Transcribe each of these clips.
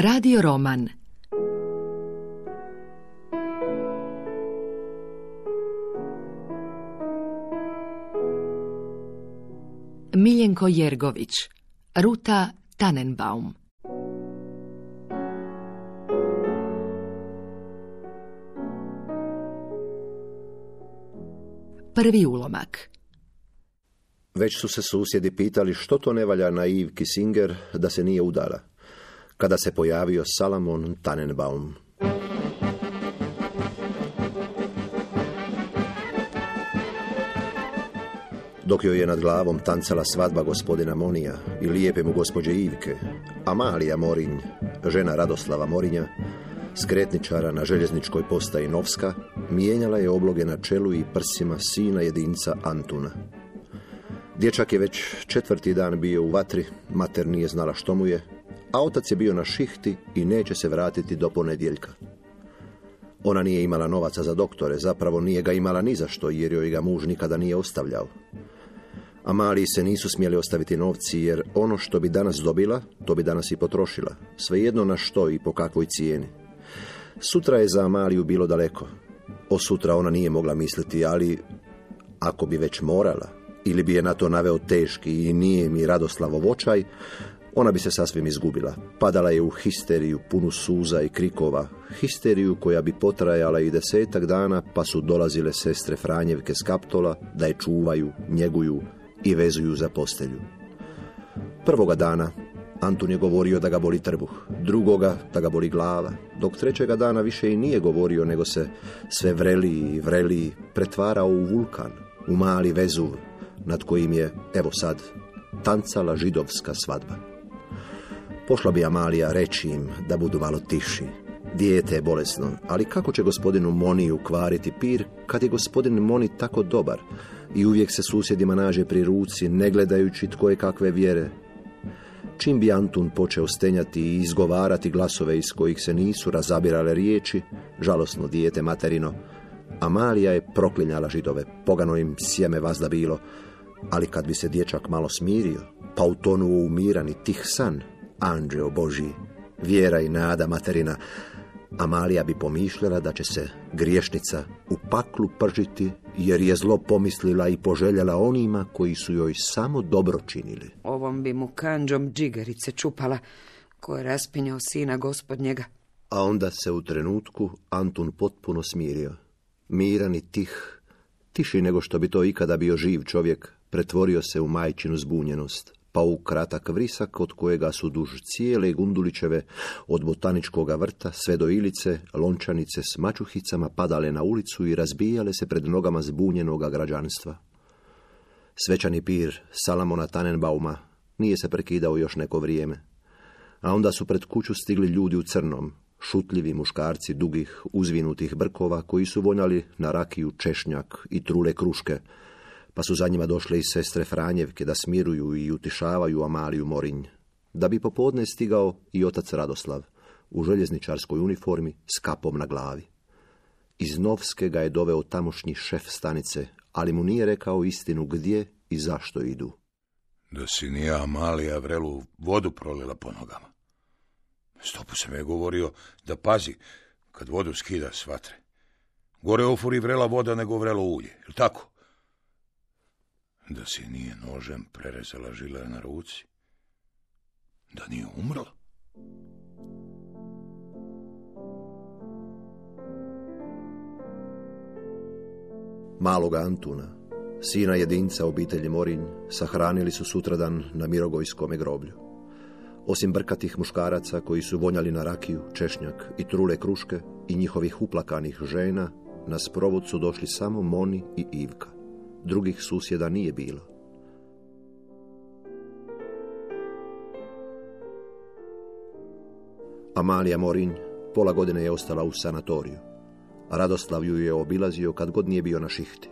Radio roman. Miljenko Jergović Ruta Tannenbaum. Prvi ulomak. Već su se susjedi pitali što to ne valja na Ivki Singer da se nije udala, kada se pojavio Salamon Tannenbaum. Dok joj je nad glavom tancala svadba gospodina Monija i lijepe mu gospođe Ivke, Amalija Morinj, žena Radoslava Morinja, skretničara na željezničkoj postaji Novska, mijenjala je obloge na čelu i prsima sina jedinca Antuna. Dječak je već četvrti dan bio u vatri, mater nije znala što mu je, a otac je bio na šihti i neće se vratiti do ponedjeljka. Ona nije imala novaca za doktore, zapravo nije ga imala ni za što, jer joj ga muž nikada nije ostavljao. Amaliji se nisu smjeli ostaviti novci, jer ono što bi danas dobila, to bi danas i potrošila. Svejedno na što i po kakvoj cijeni. Sutra je za Amaliju bilo daleko. O sutra ona nije mogla misliti, ali ako bi već morala, ili bi je na to naveo teški i nije mi Radoslavo očaj, ona bi se sasvim izgubila. Padala je u histeriju, punu suza i krikova, histeriju koja bi potrajala i desetak dana, pa su dolazile sestre Franjevke s kaptola da je čuvaju, njeguju i vezuju za postelju. Prvoga dana Antun je govorio da ga boli trbuh, drugoga da ga boli glava, dok trećega dana više i nije govorio, nego se sve vreli i vreli pretvarao u vulkan, u mali vezuv, nad kojim je, evo sad, tancala židovska svadba. Pošla bi Amalija reći im da budu malo tiši. Dijete je bolesno, ali kako će gospodinu Moniju kvariti pir kad je gospodin Moni tako dobar i uvijek se susjedima naže pri ruci, ne gledajući tko je kakve vjere. Čim bi Antun počeo stenjati i izgovarati glasove iz kojih se nisu razabirale riječi, žalosno dijete materino, Amalija je proklinjala židove, pogano im sjeme vazda bilo, ali kad bi se dječak malo smirio, pa u miran i tih san, anđeo Božji, vjera i nada materina, Amalija bi pomišljala da će se griješnica u paklu pržiti, jer je zlo pomislila i poželjela onima koji su joj samo dobro činili. Ovom bi mu kanđom džigerice čupala, ko je raspinjao sina gospodnjega. A onda se u trenutku Antun potpuno smirio. Miran i tih, tiši nego što bi to ikada bio živ čovjek, pretvorio se u majčinu zbunjenost, pa u kratak vrisak od kojega su duž cijele Gundulićeve od botaničkoga vrta sve do ilice, lončanice s mačuhicama padale na ulicu i razbijale se pred nogama zbunjenoga građanstva. Svečani pir Salamona Tannenbauma nije se prekidao još neko vrijeme, a onda su pred kuću stigli ljudi u crnom, šutljivi muškarci dugih, uzvinutih brkova koji su vonjali na rakiju češnjak i trule kruške, pa su za njima došle i sestre Franjevke da smiruju i utišavaju Amaliju Morinj, da bi popodne stigao i otac Radoslav u željezničarskoj uniformi s kapom na glavi. Iz Novske ga je doveo tamošnji šef stanice, ali mu nije rekao istinu gdje i zašto idu. Da si nije Amalija vrelu vodu prolila po nogama. Stopu sam je govorio da pazi kad vodu skida s vatre. Gore ofuri vrela voda nego vrelo ulje, jel tako? Da si nije nožem prerezala žile na ruci? Da nije umrla? Maloga Antuna, sina jedinca obitelji Morinj, sahranili su sutradan na Mirogojskome groblju. Osim brkatih muškaraca koji su vonjali na rakiju, češnjak i trule kruške i njihovih uplakanih žena, na sprovod su došli samo Moni i Ivka drugih susjeda nije bilo. Amalija Morinj pola godine je ostala u sanatoriju. Radoslav ju je obilazio kad god nije bio na šihti.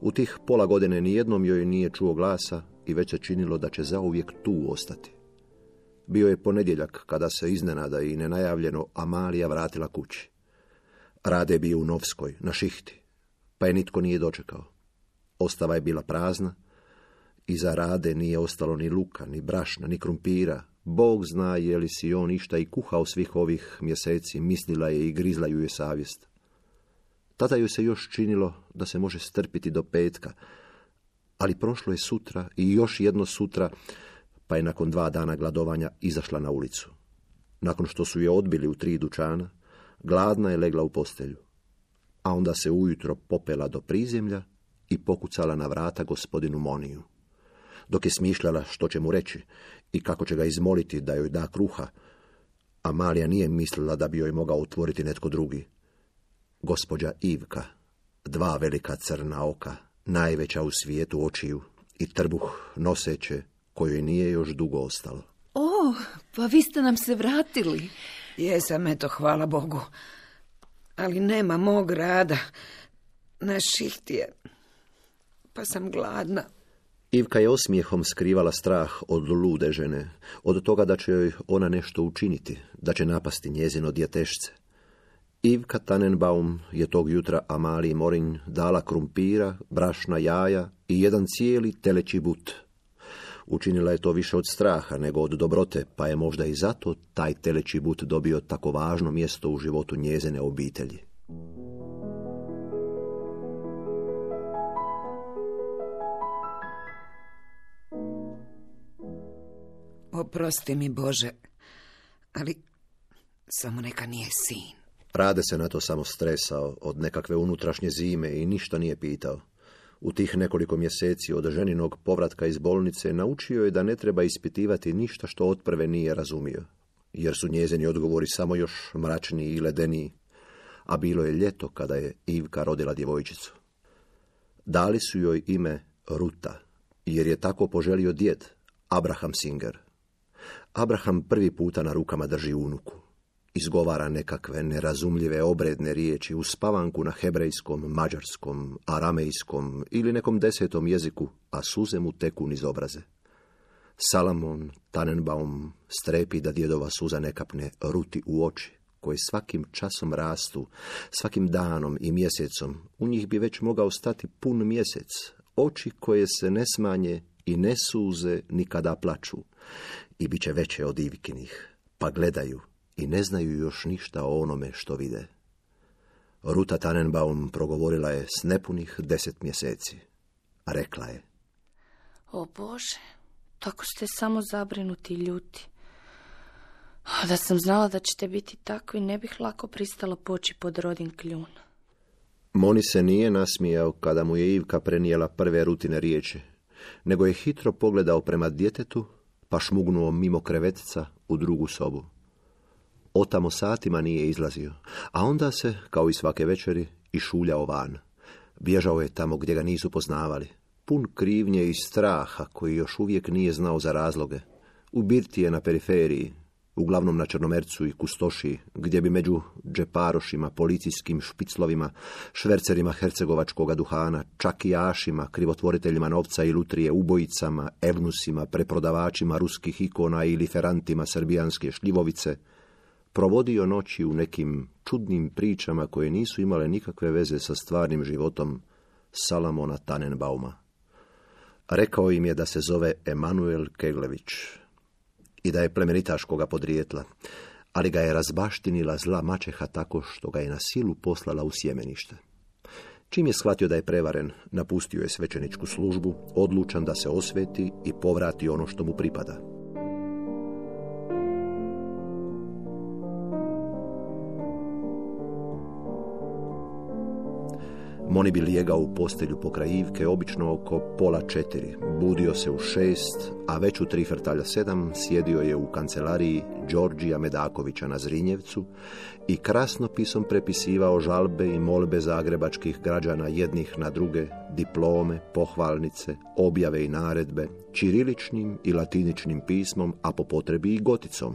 U tih pola godine nijednom joj nije čuo glasa i već se činilo da će zauvijek tu ostati. Bio je ponedjeljak kada se iznenada i nenajavljeno Amalija vratila kući. Rade bio u Novskoj, na šihti, pa je nitko nije dočekao. Ostava je bila prazna, iza rade nije ostalo ni luka, ni brašna, ni krumpira, Bog zna je li si on išta i kuhao svih ovih mjeseci, mislila je i grizla ju je savjest. Tada ju se još činilo da se može strpiti do petka, ali prošlo je sutra i još jedno sutra, pa je nakon dva dana gladovanja izašla na ulicu. Nakon što su je odbili u tri dućana, gladna je legla u postelju, a onda se ujutro popela do prizemlja i pokucala na vrata gospodinu Moniju. Dok je smišljala što će mu reći i kako će ga izmoliti da joj da kruha, a Malija nije mislila da bi joj mogao otvoriti netko drugi. Gospođa Ivka, dva velika crna oka, najveća u svijetu očiju i trbuh noseće, kojoj nije još dugo ostalo. O, pa vi ste nam se vratili. Jesam, eto, hvala Bogu. Ali nema mog rada. Na šihti je. Pa sam gladna. Ivka je osmijehom skrivala strah od lude žene, od toga da će joj ona nešto učiniti, da će napasti njezino djetešce. Ivka Tannenbaum je tog jutra Amaliji Morinj dala krumpira, brašna jaja i jedan cijeli teleći but. Učinila je to više od straha nego od dobrote, pa je možda i zato taj teleći but dobio tako važno mjesto u životu njezine obitelji. Oprosti mi, Bože, ali samo neka nije sin. Rade se na to samo stresao od nekakve unutrašnje zime i ništa nije pitao. U tih nekoliko mjeseci od ženinog povratka iz bolnice naučio je da ne treba ispitivati ništa što otprve nije razumio, jer su njezini odgovori samo još mračniji i ledeniji, a bilo je ljeto kada je Ivka rodila djevojčicu. Dali su joj ime Ruta, jer je tako poželio djed, Abraham Singer. Abraham prvi puta na rukama drži unuku. Izgovara nekakve nerazumljive obredne riječi u spavanku na hebrejskom, mađarskom, aramejskom ili nekom desetom jeziku, a suze mu teku niz obraze. Salamon, Tannenbaum, strepi da djedova suza nekapne ruti u oči, koje svakim časom rastu, svakim danom i mjesecom, u njih bi već mogao stati pun mjesec, oči koje se ne smanje i ne suze nikada plaču, i bit će veće od Ivikinih, pa gledaju i ne znaju još ništa o onome što vide. Ruta Tannenbaum progovorila je s nepunih deset mjeseci. A rekla je. O Bože, tako ste samo zabrinuti i ljuti. A da sam znala da ćete biti takvi, ne bih lako pristala poći pod rodin kljun. Moni se nije nasmijao kada mu je Ivka prenijela prve rutine riječi, nego je hitro pogledao prema djetetu, pa šmugnuo mimo krevetica u drugu sobu. Otamo satima nije izlazio, a onda se, kao i svake večeri, išuljao van. Bježao je tamo gdje ga nisu poznavali, pun krivnje i straha koji još uvijek nije znao za razloge. U birti je na periferiji, uglavnom na Črnomercu i Kustoši, gdje bi među džeparošima, policijskim špiclovima, švercerima hercegovačkoga duhana, čakijašima, krivotvoriteljima novca i lutrije, ubojicama, evnusima, preprodavačima ruskih ikona ili ferantima srbijanske šljivovice, provodio noći u nekim čudnim pričama koje nisu imale nikakve veze sa stvarnim životom Salamona Tannenbauma. Rekao im je da se zove Emanuel Keglević i da je plemenitaškoga podrijetla, ali ga je razbaštinila zla mačeha tako što ga je na silu poslala u sjemenište. Čim je shvatio da je prevaren, napustio je svećeničku službu, odlučan da se osveti i povrati ono što mu pripada. Moni bi lijegao u postelju pokraj Ivke, obično oko pola četiri. Budio se u šest, a već u tri frtalja sedam sjedio je u kancelariji Đorđija Medakovića na Zrinjevcu i krasnopisom prepisivao žalbe i molbe zagrebačkih građana jednih na druge, diplome, pohvalnice, objave i naredbe, čiriličnim i latiničnim pismom, a po potrebi i goticom.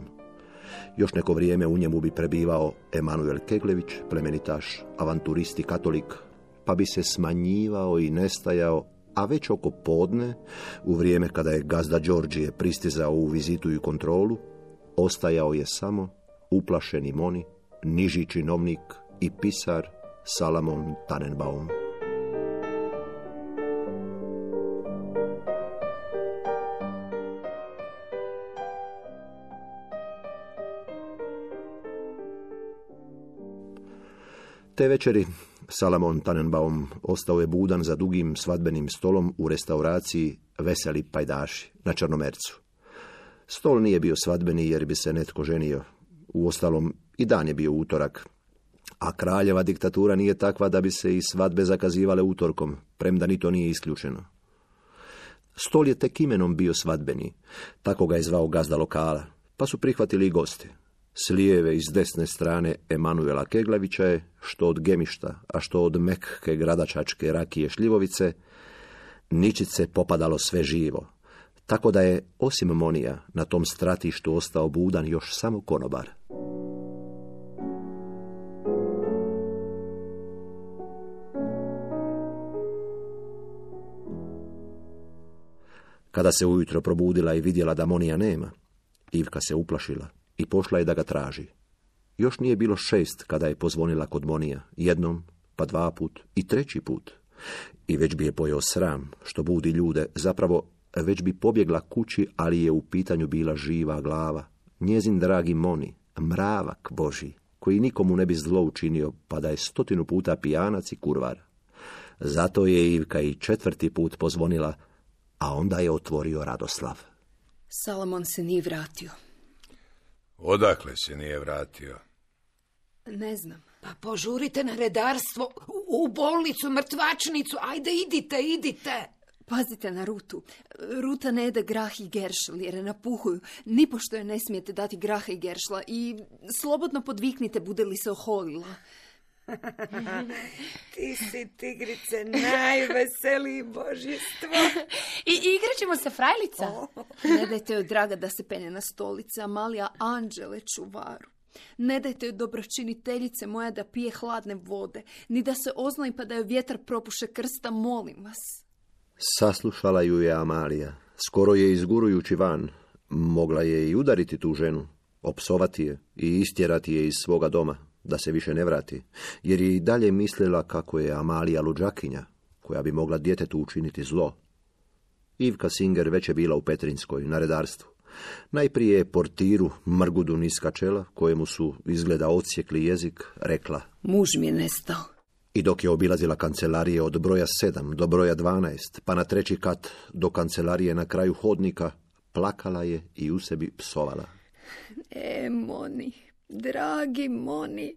Još neko vrijeme u njemu bi prebivao Emanuel Keglević, plemenitaš, avanturisti katolik, pa bi se smanjivao i nestajao, a već oko podne, u vrijeme kada je gazda Đorđije pristizao u vizitu i kontrolu, ostajao je samo uplašeni moni, niži činovnik i pisar Salamon Tannenbaum. Te večeri Salamon Tannenbaum ostao je budan za dugim svadbenim stolom u restauraciji Veseli pajdaši na Črnomercu. Stol nije bio svadbeni jer bi se netko ženio. Uostalom, i dan je bio utorak, a kraljeva diktatura nije takva da bi se i svadbe zakazivale utorkom, premda ni to nije isključeno. Stol je tek imenom bio svadbeni, tako ga je zvao gazda lokala, pa su prihvatili i gosti. S lijeve i desne strane Emanuela Keglavića je, što od gemišta, a što od mekke gradačačke rakije šljivovice, ničice popadalo sve živo, tako da je, osim Monija, na tom stratištu ostao budan još samo konobar. Kada se ujutro probudila i vidjela da Monija nema, Ivka se uplašila i pošla je da ga traži. Još nije bilo šest kada je pozvonila kod Monija, jednom, pa dva put i treći put. I već bi je pojeo sram, što budi ljude, zapravo već bi pobjegla kući, ali je u pitanju bila živa glava. Njezin dragi Moni, mravak Boži, koji nikomu ne bi zlo učinio, pa da je stotinu puta pijanac i kurvar. Zato je Ivka i četvrti put pozvonila, a onda je otvorio Radoslav. Salamon se nije vratio. Odakle se nije vratio? Ne znam. Pa požurite na redarstvo, u, bolnicu, mrtvačnicu, ajde idite, idite. Pazite na Rutu. Ruta ne jede grah i geršl jer je napuhuju. Nipošto je ne smijete dati graha i geršla i slobodno podviknite bude li se oholila. Ti si, tigrice, najveseliji božjestvo. I igrat ćemo se frajlica. Ne dajte joj draga da se penje na stolice, Amalija Anđele čuvaru. Ne dajte joj dobročiniteljice moja da pije hladne vode, ni da se oznoji pa da joj vjetar propuše krsta, molim vas. Saslušala ju je Amalija, skoro je izgurujući van. Mogla je i udariti tu ženu, opsovati je i istjerati je iz svoga doma, da se više ne vrati, jer je i dalje mislila kako je Amalija luđakinja, koja bi mogla djetetu učiniti zlo. Ivka Singer već je bila u Petrinskoj, na redarstvu. Najprije je portiru, mrgudu niska čela, kojemu su izgleda odsjekli jezik, rekla Muž mi je nestao. i dok je obilazila kancelarije od broja sedam do broja dvanaest, pa na treći kat do kancelarije na kraju hodnika, plakala je i u sebi psovala. E, Moni, dragi Moni,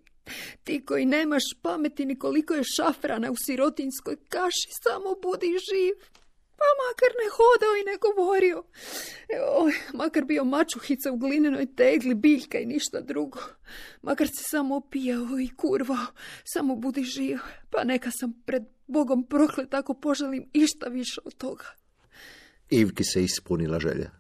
ti koji nemaš pameti ni koliko je šafrana u sirotinskoj kaši, samo budi živ. Pa makar ne hodao i ne govorio. Oj, makar bio mačuhica u glinenoj tegli, biljka i ništa drugo. Makar se samo opijao i kurvao, samo budi živ. Pa neka sam pred Bogom proklet ako poželim išta više od toga. Ivki se ispunila želja,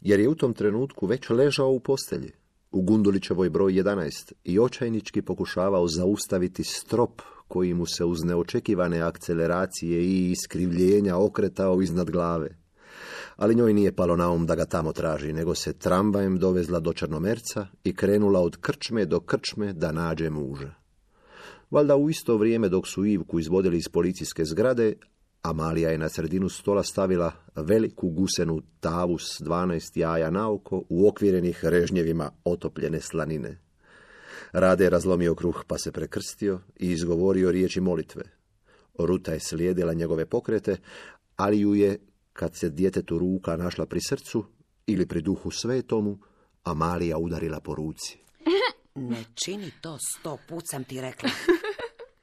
jer je u tom trenutku već ležao u postelji, u Gundulićevoj broj 11 i očajnički pokušavao zaustaviti strop koji mu se uz neočekivane akceleracije i iskrivljenja okretao iznad glave. Ali njoj nije palo na um da ga tamo traži, nego se tramvajem dovezla do Črnomerca i krenula od krčme do krčme da nađe muža. Valjda u isto vrijeme dok su Ivku izvodili iz policijske zgrade, Amalija je na sredinu stola stavila veliku gusenu tavu s 12 jaja naoko uokvirenih režnjevima otopljene slanine. Rade je razlomio kruh pa se prekrstio i izgovorio riječi molitve. Ruta je slijedila njegove pokrete, ali ju je, kad se djetetu ruka našla pri srcu ili pri duhu svetomu, Amalija udarila po ruci. Ne čini to sto put sam ti rekla.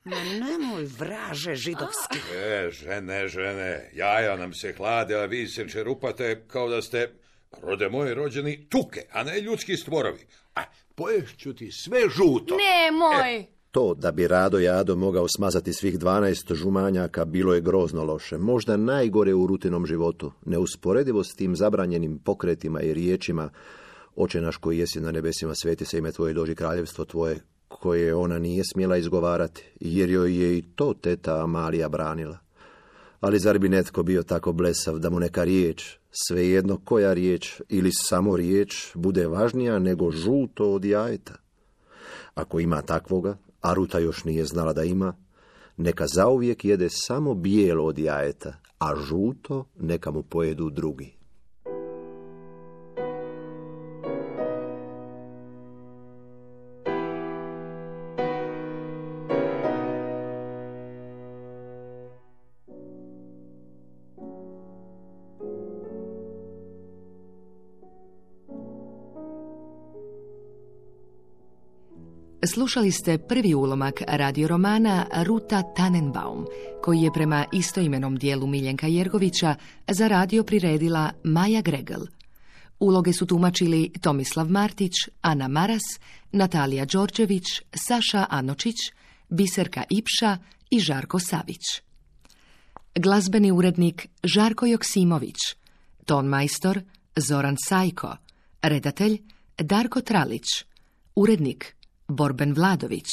Ma nemoj vraže židovski. E, žene, žene, jaja nam se hlade, a vi se čerupate kao da ste, rode moje rođeni, tuke, a ne ljudski stvorovi. A, poješću ti sve žuto. Ne, moj. To da bi Rado Jado mogao smazati svih 12 žumanjaka bilo je grozno loše, možda najgore u rutinom životu, neusporedivo s tim zabranjenim pokretima i riječima Oče naš koji jesi na nebesima, sveti se ime tvoje, dođi kraljevstvo tvoje, koje ona nije smjela izgovarati, jer joj je i to teta Amalija branila. Ali zar bi netko bio tako blesav da mu neka riječ, svejedno koja riječ ili samo riječ, bude važnija nego žuto od jajeta? Ako ima takvoga, a Ruta još nije znala da ima, neka zauvijek jede samo bijelo od jajeta, a žuto neka mu pojedu drugi. Slušali ste prvi ulomak radioromana Ruta Tannenbaum, koji je prema istoimenom dijelu Miljenka Jergovića za radio priredila Maja Gregel. Uloge su tumačili Tomislav Martić, Ana Maras, Natalija Đorđević, Saša Anočić, Biserka Ipša i Žarko Savić. Glazbeni urednik Žarko Joksimović, ton majstor Zoran Sajko, redatelj Darko Tralić, urednik Borben Vladović,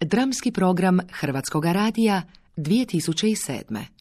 dramski program Hrvatskog radija 2007.